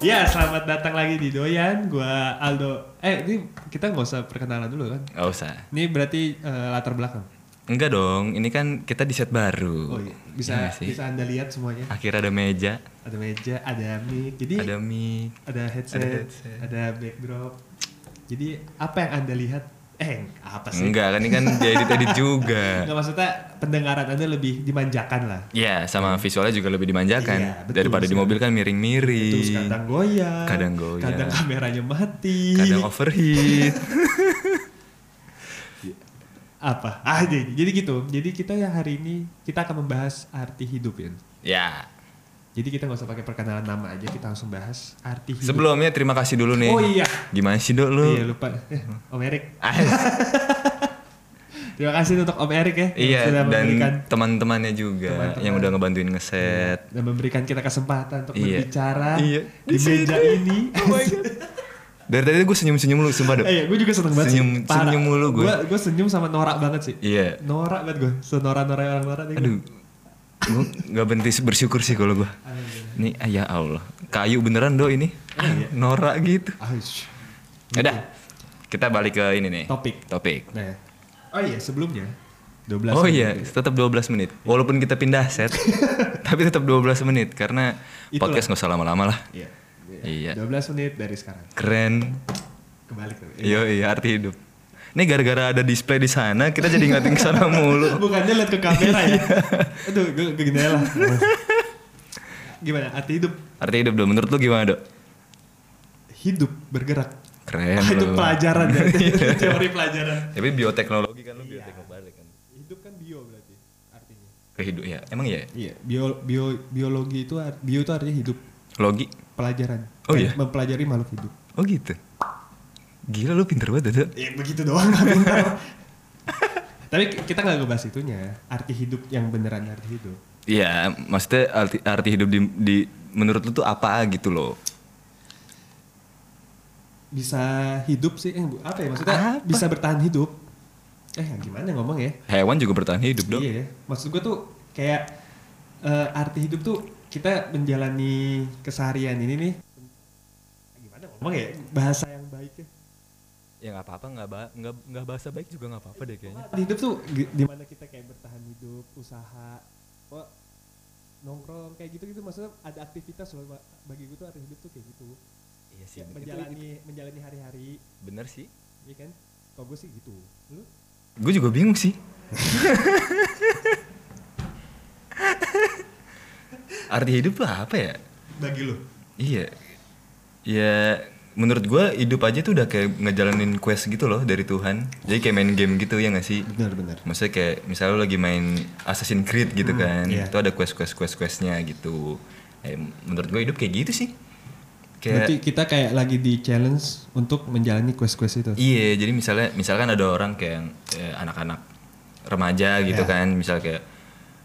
Ya, selamat datang lagi di Doyan. Gua Aldo. Eh, ini kita nggak usah perkenalan dulu kan? Gak usah. Ini berarti eh, latar belakang. Enggak dong, ini kan kita di set baru. Oh iya, bisa nggak sih? bisa Anda lihat semuanya. Akhirnya ada meja, Ada meja, ada mic. Jadi ada mic. ada headset, Ada ada, headset. backdrop. Jadi apa yang Anda lihat? Eh, apa sih? Enggak, kan ini kan diedit-edit juga. Nggak maksudnya pendengaran Anda lebih dimanjakan lah. Ya, sama visualnya juga lebih dimanjakan. Iya, betul Daripada di mobil kan miring-miring. Terus kadang goyang, Kadang goyang. kadang kameranya mati. Kadang overheat. apa? Ah, jadi, jadi gitu. Jadi kita ya hari ini kita akan membahas arti hidup ya. ya. Jadi kita nggak usah pakai perkenalan nama aja, kita langsung bahas arti hidup. Sebelumnya terima kasih dulu nih. Oh iya. Gimana sih, Dok lu? Iya lupa. Eh, Om Erik. Terima kasih untuk Om Erik ya. iya, sudah dan memberikan teman-temannya juga Teman-teman. yang udah ngebantuin ngeset. dan memberikan kita kesempatan untuk Iya. berbicara Iya. di meja ini. Dari tadi gue senyum-senyum lu, sumpah. Eh, iya, gue juga seneng banget Senyum- senyum mulu gue. Gue senyum sama norak banget sih. Iya. Norak banget gue. Senora-nora orang norak. Aduh, gue gak berhenti bersyukur sih kalau gue. Ini ah, ya Allah, kayu beneran do ini. Ah, norak gitu. Aish. Udah, kita balik ke ini nih. Topik. Topik. Nah. Oh iya, sebelumnya 12 Oh menit. iya, tetap 12 menit. Walaupun kita pindah set, tapi tetap 12 menit karena Itulah. podcast gak usah lama-lama lah. Iya. Iya. 12 menit dari sekarang. Keren. Kebalik tuh. Iya, iya arti hidup. Ini gara-gara ada display di sana, kita jadi ngatin ke sana mulu. Bukannya lihat ke kamera ya. Iya. Aduh, gue ke jendela. Gimana? Arti hidup? Arti hidup dong. Menurut lu gimana dok? Hidup bergerak. Keren. Ah, itu pelajaran ya. Teori pelajaran. Tapi bioteknologi kan lu bioteknologi balik kan. Hidup kan bio berarti artinya. Kehidup ya. Emang ya? Iya, bio, bio biologi itu bio itu artinya hidup, Logi. pelajaran. Oh iya? Mempelajari makhluk hidup. Oh gitu. Gila lu pinter banget dok. Ya begitu doang. Tapi kita nggak ngebahas itunya, arti hidup yang beneran arti hidup. Iya, maksudnya arti, arti hidup di, di menurut lu tuh apa gitu loh? Bisa hidup sih, eh, apa ya maksudnya? Apa? Bisa bertahan hidup. Eh gimana ngomong ya? Hewan juga bertahan hidup dong. Iya, maksud gue tuh kayak eh, arti hidup tuh kita menjalani keseharian ini nih. Gimana ngomong ya? Bahasa yang baik ya. Nggak apa-apa, nggak ba- nggak nggak bahasa baik juga nggak apa-apa deh kayaknya. Hidup tuh gi- di mana kita kayak bertahan hidup, usaha, oh, nongkrong kayak gitu-gitu. Maksudnya ada aktivitas loh. Ba- Bagi gue tuh arti hidup tuh kayak gitu. Iya Ya, menjalani menjalani hari-hari, bener sih. iya kan? Kalau gue sih gitu. Lu? Gue juga bingung sih. arti hidup tuh apa ya? Bagi lu? Iya. Ya menurut gua hidup aja tuh udah kayak ngejalanin quest gitu loh dari Tuhan. Jadi kayak main game gitu ya gak sih? Benar-benar. Maksudnya kayak misalnya lu lagi main Assassin's Creed gitu kan. iya. Itu ada quest quest quest questnya gitu. Eh, menurut gua hidup kayak gitu sih. Berarti Kayak kita kayak lagi di challenge untuk menjalani quest-quest itu. iya, jadi misalnya misalkan ada orang kayak eh, anak-anak remaja gitu Ya. kan, misal kayak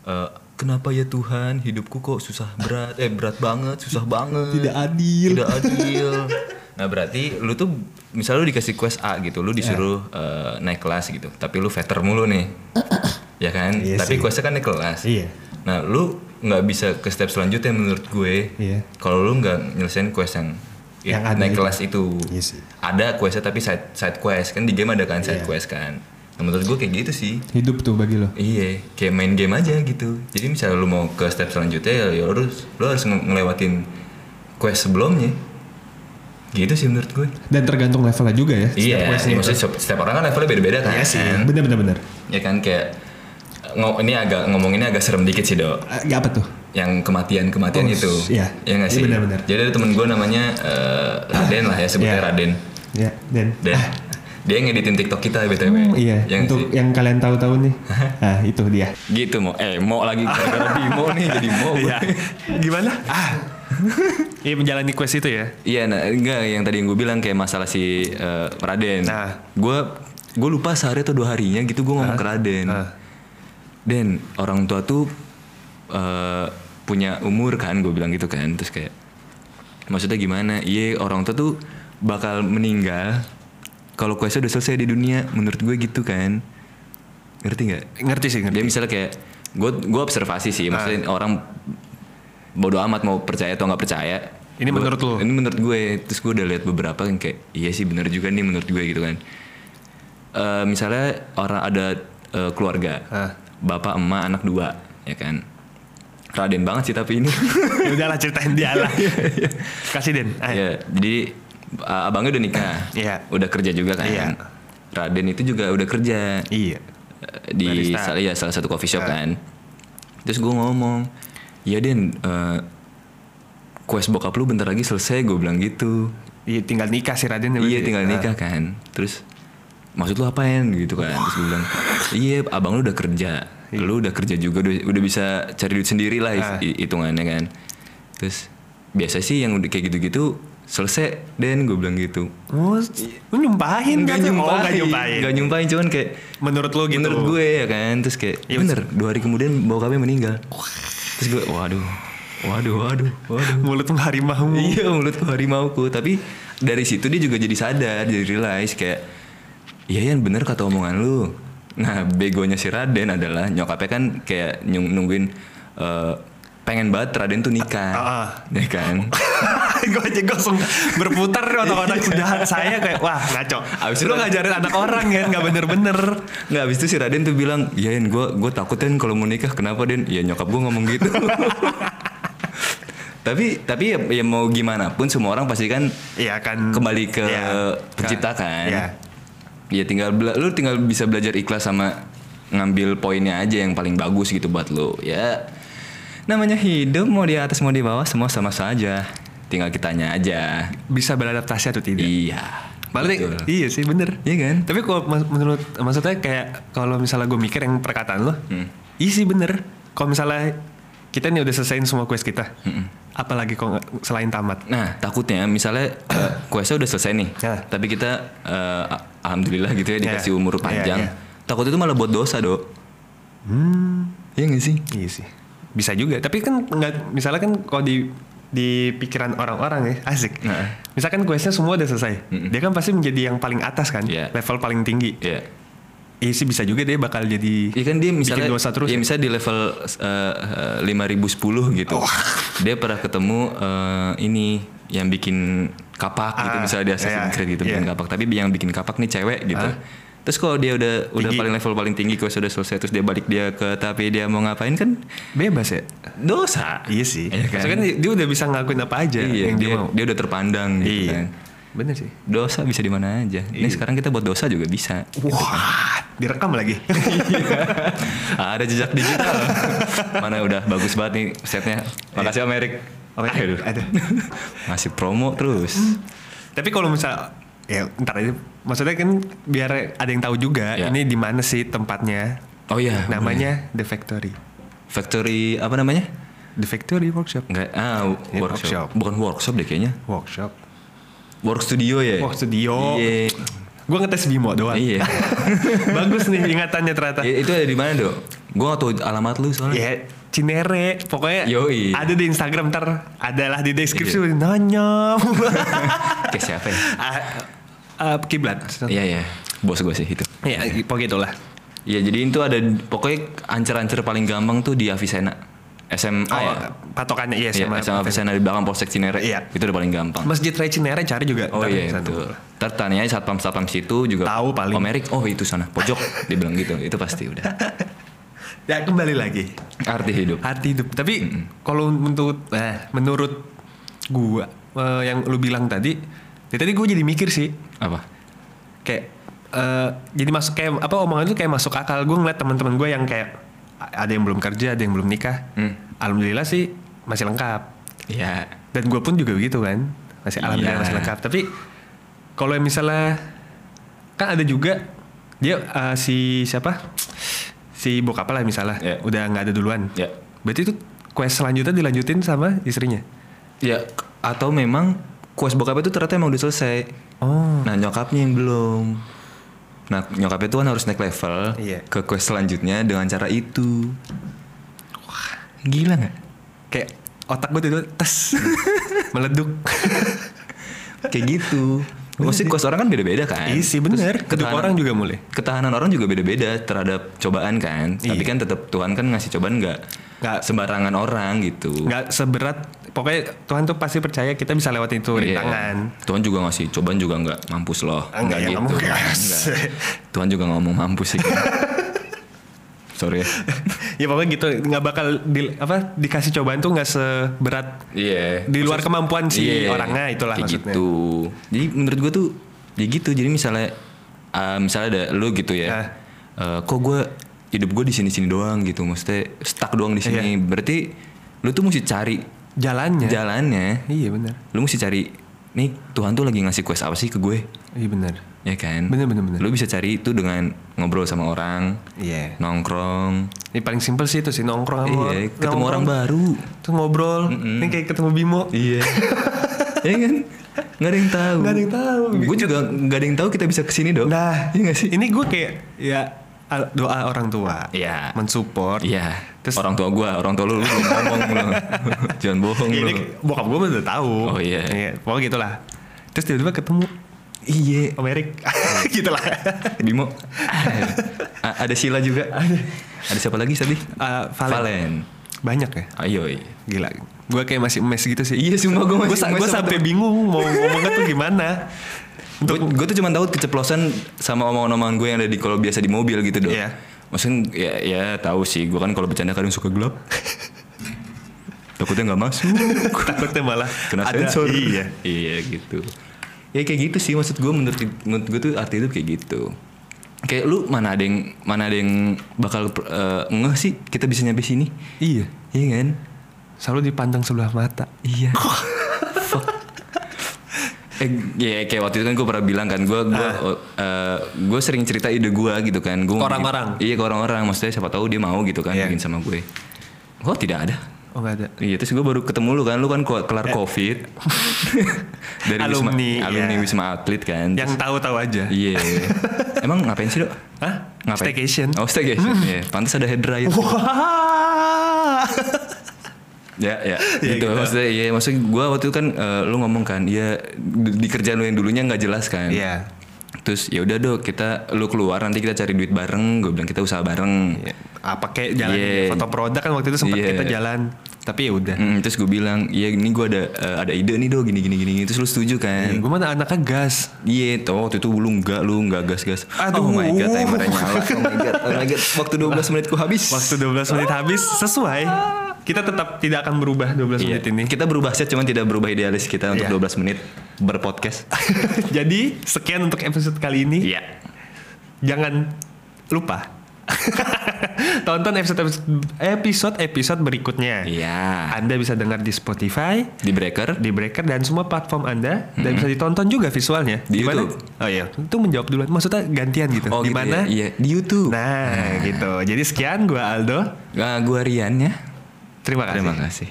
eh, kenapa ya Tuhan hidupku kok susah berat, eh berat banget, susah banget. Tidak adil. tidak adil. Nah berarti lu tuh misalnya lu dikasih quest A gitu, lu disuruh eh, naik kelas gitu, tapi lu veter mulu nih, ya kan? Iya tapi sih. questnya kan naik kelas. Iya. Nah lu nggak bisa ke step selanjutnya menurut gue, Iya. kalau lu nggak nyelesain quest yang, Yang ada naik itu. kelas itu. Iya sih. Ada questnya tapi side side quest kan di game ada kan side Iya. quest kan. Nah, menurut gue kayak gitu sih. Hidup tuh bagi lo. Iya, kayak main game aja gitu. Jadi misalnya lu mau ke step selanjutnya ya, ya harus lu harus nge- ngelewatin quest sebelumnya. Gitu sih menurut gue. Dan tergantung levelnya juga ya. iya, setiap iya, maksudnya setiap, setiap orang kan levelnya beda-beda kan. Iya sih. Bener-bener bener. Ya kan kayak ngo- ini agak ngomonginnya agak serem dikit sih dok. Gak apa tuh? Yang kematian-kematian Oh, itu. iya. Ya nggak Iya, sih. benar-benar. Jadi ada temen gue namanya eh, Raden lah ya sebutnya Iya. Raden. Ya, dan. Dan dia ngeditin TikTok kita btw. Oh, iya, Ya nggak untuk sih? yang kalian tahu-tahu nih. nah, itu dia. Gitu mau eh mau lagi gara-gara Bimo nih jadi mau. Iya. Gimana? Ah. Iya menjalani quest itu ya. Iya, nah enggak yang tadi yang gue bilang kayak masalah si eh, Raden. Nah. gue gue lupa sehari atau dua harinya gitu gue ngomong ke Raden. Ah. Den, orang tua tuh eh, punya umur kan, gue bilang gitu kan, terus kayak maksudnya gimana? Iya orang tua tuh bakal meninggal kalau questnya udah selesai di dunia, menurut gue gitu kan. Ngerti nggak? Ngerti sih, Dia misalnya kayak gue gue observasi sih, maksudnya orang bodoh amat mau percaya atau nggak percaya. Ini Gua- menurut lu? Ini menurut gue. Terus gue udah lihat beberapa yang kayak iya sih bener juga nih menurut gue gitu kan. Eh, misalnya orang ada eh, keluarga, Hah. bapak, emak, anak dua, ya kan. Raden banget sih tapi ini. ya udahlah ceritain dia lah. Kasih Den. Ayo. ya, jadi uh, abangnya udah nikah, Iya. udah kerja juga kan. Iya. Raden itu juga udah kerja Iya. di salah, ya, salah satu coffee shop Ah. kan. Terus gue ngomong, ya Den, eh, quest bokap lu bentar lagi selesai, gue bilang gitu. Iya tinggal nikah sih Raden. Iya berarti. tinggal Ah. nikah kan. Terus maksud lu apain gitu kan? Terus gue bilang, iya abang lu udah kerja, lu udah kerja juga, udah, udah bisa cari duit sendiri lah Ah. hi- hitungannya kan. Terus biasa sih yang udah kayak gitu-gitu selesai Den gue bilang gitu. Oh, lu nyumpahin Nggak kan? Oh, nyumpahin, nggak nyumpahin. nggak nyumpahin cuman kayak Menurut lu gitu. menurut gue ya kan terus kayak Iya, bener dua hari kemudian bokapnya meninggal. Terus gue waduh, waduh, waduh, waduh. Mulut lu harimau. Iya mulutku harimauku Tapi dari situ dia juga jadi sadar Jadi realize kayak Iya Yan bener kata omongan lu Nah begonya si Raden adalah Nyokapnya kan kayak nyung- nungguin eh, Pengen banget Raden tuh nikah Ah. Ya kan gue aja langsung berputar otak-otak sudah saya kayak wah ngaco. Abis lu itu- ngajarin anak orang kan nggak bener-bener. Nggak abis itu si Raden tuh bilang Ya gue gue takut Den kalau mau nikah Kenapa Den? Ya nyokap gue ngomong gitu Tapi tapi ya, ya mau gimana pun semua orang pasti kan Iya kan. kembali ke Iya. pencipta kan. Iya. Ya tinggal bela- lu tinggal bisa belajar ikhlas sama ngambil poinnya aja yang paling bagus gitu buat lu. Ya namanya hidup mau di atas mau di bawah semua sama saja. Tinggal kitanya aja. Bisa beradaptasi atau tidak? Iya. Berarti Betul. iya sih bener. Iya kan? Tapi kalau menurut maksudnya kayak kalau misalnya gue mikir yang perkataan lo, Hmm. iya sih bener. Kalau misalnya kita nih udah selesaiin semua quest kita, apalagi kalau selain tamat. Nah takutnya misalnya uh, questnya udah selesai nih, Ya. tapi kita uh, alhamdulillah gitu ya dikasih Ya. umur Ya, panjang. ya. Takutnya itu malah buat dosa dok. Hmm, Iya gak sih? iya sih. Bisa juga. Tapi kan nggak, misalnya kan kalau di di pikiran orang-orang ya asik. Nah. Misalkan questnya semua udah selesai, Mm-mm. dia kan pasti menjadi yang paling atas kan, Iya. level paling tinggi. Iya. Iya sih bisa juga dia bakal jadi Iya kan dia misalnya bikin dosa terus. ya ya? misalnya di level uh, lima ribu sepuluh gitu. Dia pernah ketemu uh, ini yang bikin kapak gitu Ah, misalnya di Assassin's iya, Creed gitu iya. bikin kapak tapi yang bikin kapak nih cewek gitu. Ah. Terus kalau dia udah udah Tinggi. paling level paling tinggi kalau sudah selesai terus dia balik dia ke tapi dia mau ngapain kan bebas ya. dosa. Iya sih. Iya kan? Maksudnya kan dia udah bisa ngelakuin apa aja Iya, yang dia, dia, mau. dia udah terpandang gitu Iya. kan. Bener sih. Dosa bisa di mana aja. Ini Iya. sekarang kita buat dosa juga bisa. Wah, direkam lagi. Ah, ada jejak digital. Mana udah bagus banget nih setnya. Makasih Om Erik. Om Erik, Aduh. aduh. Ngasih promo terus. Tapi kalau misal ya ntar aja maksudnya kan biar ada yang tahu juga Ya. ini di mana sih tempatnya. Oh iya. Namanya The Factory. Factory apa namanya? The Factory Workshop. Enggak, ah Ya, workshop. workshop. Bukan workshop deh kayaknya. Workshop. Work studio ya. Work studio. Iya. Gue ngetes Bimo doang. Iya. Bagus nih ingatannya ternyata. Ya, itu ada di mana, Dok? Gua gak tahu alamat lu soalnya. Ya Cinere pokoknya Yoi. ada di Instagram ntar adalah di deskripsi Iya. nanya Kayak siapa ya? Ah, ah, kiblat Iya, iya. Bos gue sih itu. ya pokoknya itulah Iya, jadi itu ada pokoknya ancer-ancer paling gampang tuh di Avicenna. SMA oh, ya. patokannya iya Iya, sama SMA Avicenna di belakang Polsek Cinere. Iya. Itu udah paling gampang. Masjid Raya Cinere cari juga Oh iya betul. Ntar tanya aja satpam satpam situ juga. Tahu paling. Om Erik, oh itu sana pojok. Dia bilang gitu. Itu pasti udah. ya kembali lagi Arti hidup. arti hidup tapi kalau menurut eh, menurut gua eh, yang lu bilang tadi ya tadi gue jadi mikir sih Apa? kayak eh, jadi masuk kayak apa omongan itu kayak masuk akal gue ngeliat teman-teman gue yang kayak ada yang belum kerja ada yang belum nikah Hmm. alhamdulillah sih masih lengkap Iya. dan gue pun juga begitu kan masih alhamdulillah Iya. masih lengkap tapi kalau misalnya kan ada juga dia eh, si siapa si bokap lah misalnya Iya. udah nggak ada duluan Ya. berarti itu quest selanjutnya dilanjutin sama istrinya Ya atau memang kuas bokapnya itu ternyata emang udah selesai. oh Nah nyokapnya yang belum. Nah nyokapnya itu kan harus naik level Iya. ke quest selanjutnya dengan cara itu. Wah gila nggak? kayak otak gue tidur tes meleduk Kayak gitu. Maksudnya kuas orang kan beda-beda kan. Iya sih bener. Terus Hidup orang juga mulai. Ketahanan orang juga beda-beda terhadap cobaan kan. Tapi Iya. kan tetap Tuhan kan ngasih cobaan nggak Nggak. sembarangan orang gitu. Nggak seberat. Pokoknya Tuhan tuh pasti percaya kita bisa lewatin itu Iya. rintangan. Tuhan juga ngasih cobaan juga nggak mampus loh. Enggak ya, kamu Enggak. Tuhan juga ngomong mampus sih. Sorry ya. ya pokoknya gitu nggak bakal di, apa dikasih cobaan tuh nggak seberat Iya. Di luar Maksud- kemampuan si Iya, orangnya, itulah kayak maksudnya. gitu. Jadi menurut gue tuh ya gitu. Jadi misalnya ah, misalnya ada lu gitu ya. eh, kok gue hidup gue di sini-sini doang gitu. Maksudnya stuck doang di sini. Berarti lu tuh mesti cari jalannya. jalannya. Iya benar. Lu mesti cari nih Tuhan tuh lagi ngasih quest apa sih ke gue? Iya benar. Ya kan? Bener, bener, bener. Lu bisa cari itu dengan ngobrol sama orang, Iya. nongkrong. Ini paling simpel sih itu sih nongkrong sama Iya, ketemu nongkrong. orang baru. Terus ngobrol. Ini kayak ketemu Bimo. Iya. ya kan? Nggak ada yang tahu. Nggak ada yang tahu. Gue juga nggak ada yang tahu kita bisa ke sini dong. Nah, iya nggak sih? Ini gue kayak ya doa orang tua. Iya. Mensupport. Iya. Terus- orang tua gue, orang tua lu, lu ngomong belum. Jangan bohong Ini lu. bokap gue udah tahu. Oh, iya. Pokoknya gitulah. Terus tiba-tiba ketemu Iya. Om Erik. gitu lah. Bimo. Ada Sila juga. Ada siapa lagi tadi? Uh, Valen. Valen. Banyak ya? Ayo. iya. Gila. Gue kayak masih mes gitu sih. Iya, sumpah gua masih Gue sampai bingung mau ngomongnya tuh gimana. Gue gue tuh cuma tahu keceplosan sama omongan-omongan gue yang ada di kalau biasa di mobil gitu dong. Iya. Maksudnya ya, ya tahu sih. Gue kan kalau bercanda kadang suka gelap. Takutnya nggak masuk. Takutnya malah Kena ada- sensor. Iya. Iya gitu. Ya kayak gitu sih maksud gue menurut menurut gue tuh arti hidup kayak gitu. Kayak lu mana ada yang mana ada yang bakal eh, ngeh sih kita bisa nyampe sini? Iya. Iya kan? Selalu dipandang sebelah mata. Iya. Fuck. Eh, ya kayak waktu itu kan gue pernah bilang kan gue gue gue sering cerita ide gue gitu kan gue Ah. Orang-orang? iya ke orang-orang maksudnya siapa tahu dia mau gitu kan Iya. bikin sama gue oh tidak ada Oh nggak ada. Iya terus gue baru ketemu lu kan lu kan kelar covid dari Alumni, wisma, alumni wisma atlet kan Yang tahu-tahu aja. iya emang ngapain sih dok Hah? ngapain Staycation. oh staycation Iya, pantas ada head dryer Wah. Ya ya Iya, gitu gitu. maksudnya iya maksudnya gue waktu itu kan eh, lu ngomong kan ya di, di kerjaan lu yang dulunya nggak jelas kan Iya. terus ya udah dok kita lu keluar nanti kita cari duit bareng gue bilang kita usaha bareng Iya. Apa kayak jalan Iya. foto produk kan waktu itu sempat Iya. kita jalan. Tapi ya udah. Mm, terus gue bilang ya ini gue ada eh, ada ide nih dok gini gini gini terus lu setuju kan Gue mana anaknya gas. Iya, tuh waktu itu lu enggak, lu enggak gas-gas. Aduh. Oh my god, timernya nyala. Oh my god, oh my god. Waktu 12 menitku habis. Waktu 12 menit habis sesuai. Kita tetap tidak akan berubah 12 Iya, menit ini. Kita berubah set, cuman tidak berubah idealis kita untuk Iya. 12 menit berpodcast. Jadi sekian untuk episode kali ini. Iya. Jangan lupa tonton episode episode episode berikutnya. Iya. Anda bisa dengar di Spotify, Di breaker. di Breaker dan semua platform Anda dan bisa ditonton juga visualnya. Di Di mana? YouTube. Oh iya, itu menjawab duluan. Maksudnya gantian gitu. Oh, di gitu mana? ya? Iya, di YouTube. Nah, gitu. Jadi sekian gua Aldo. Nah, gua Rian ya. Terima kasih. Terima kasih.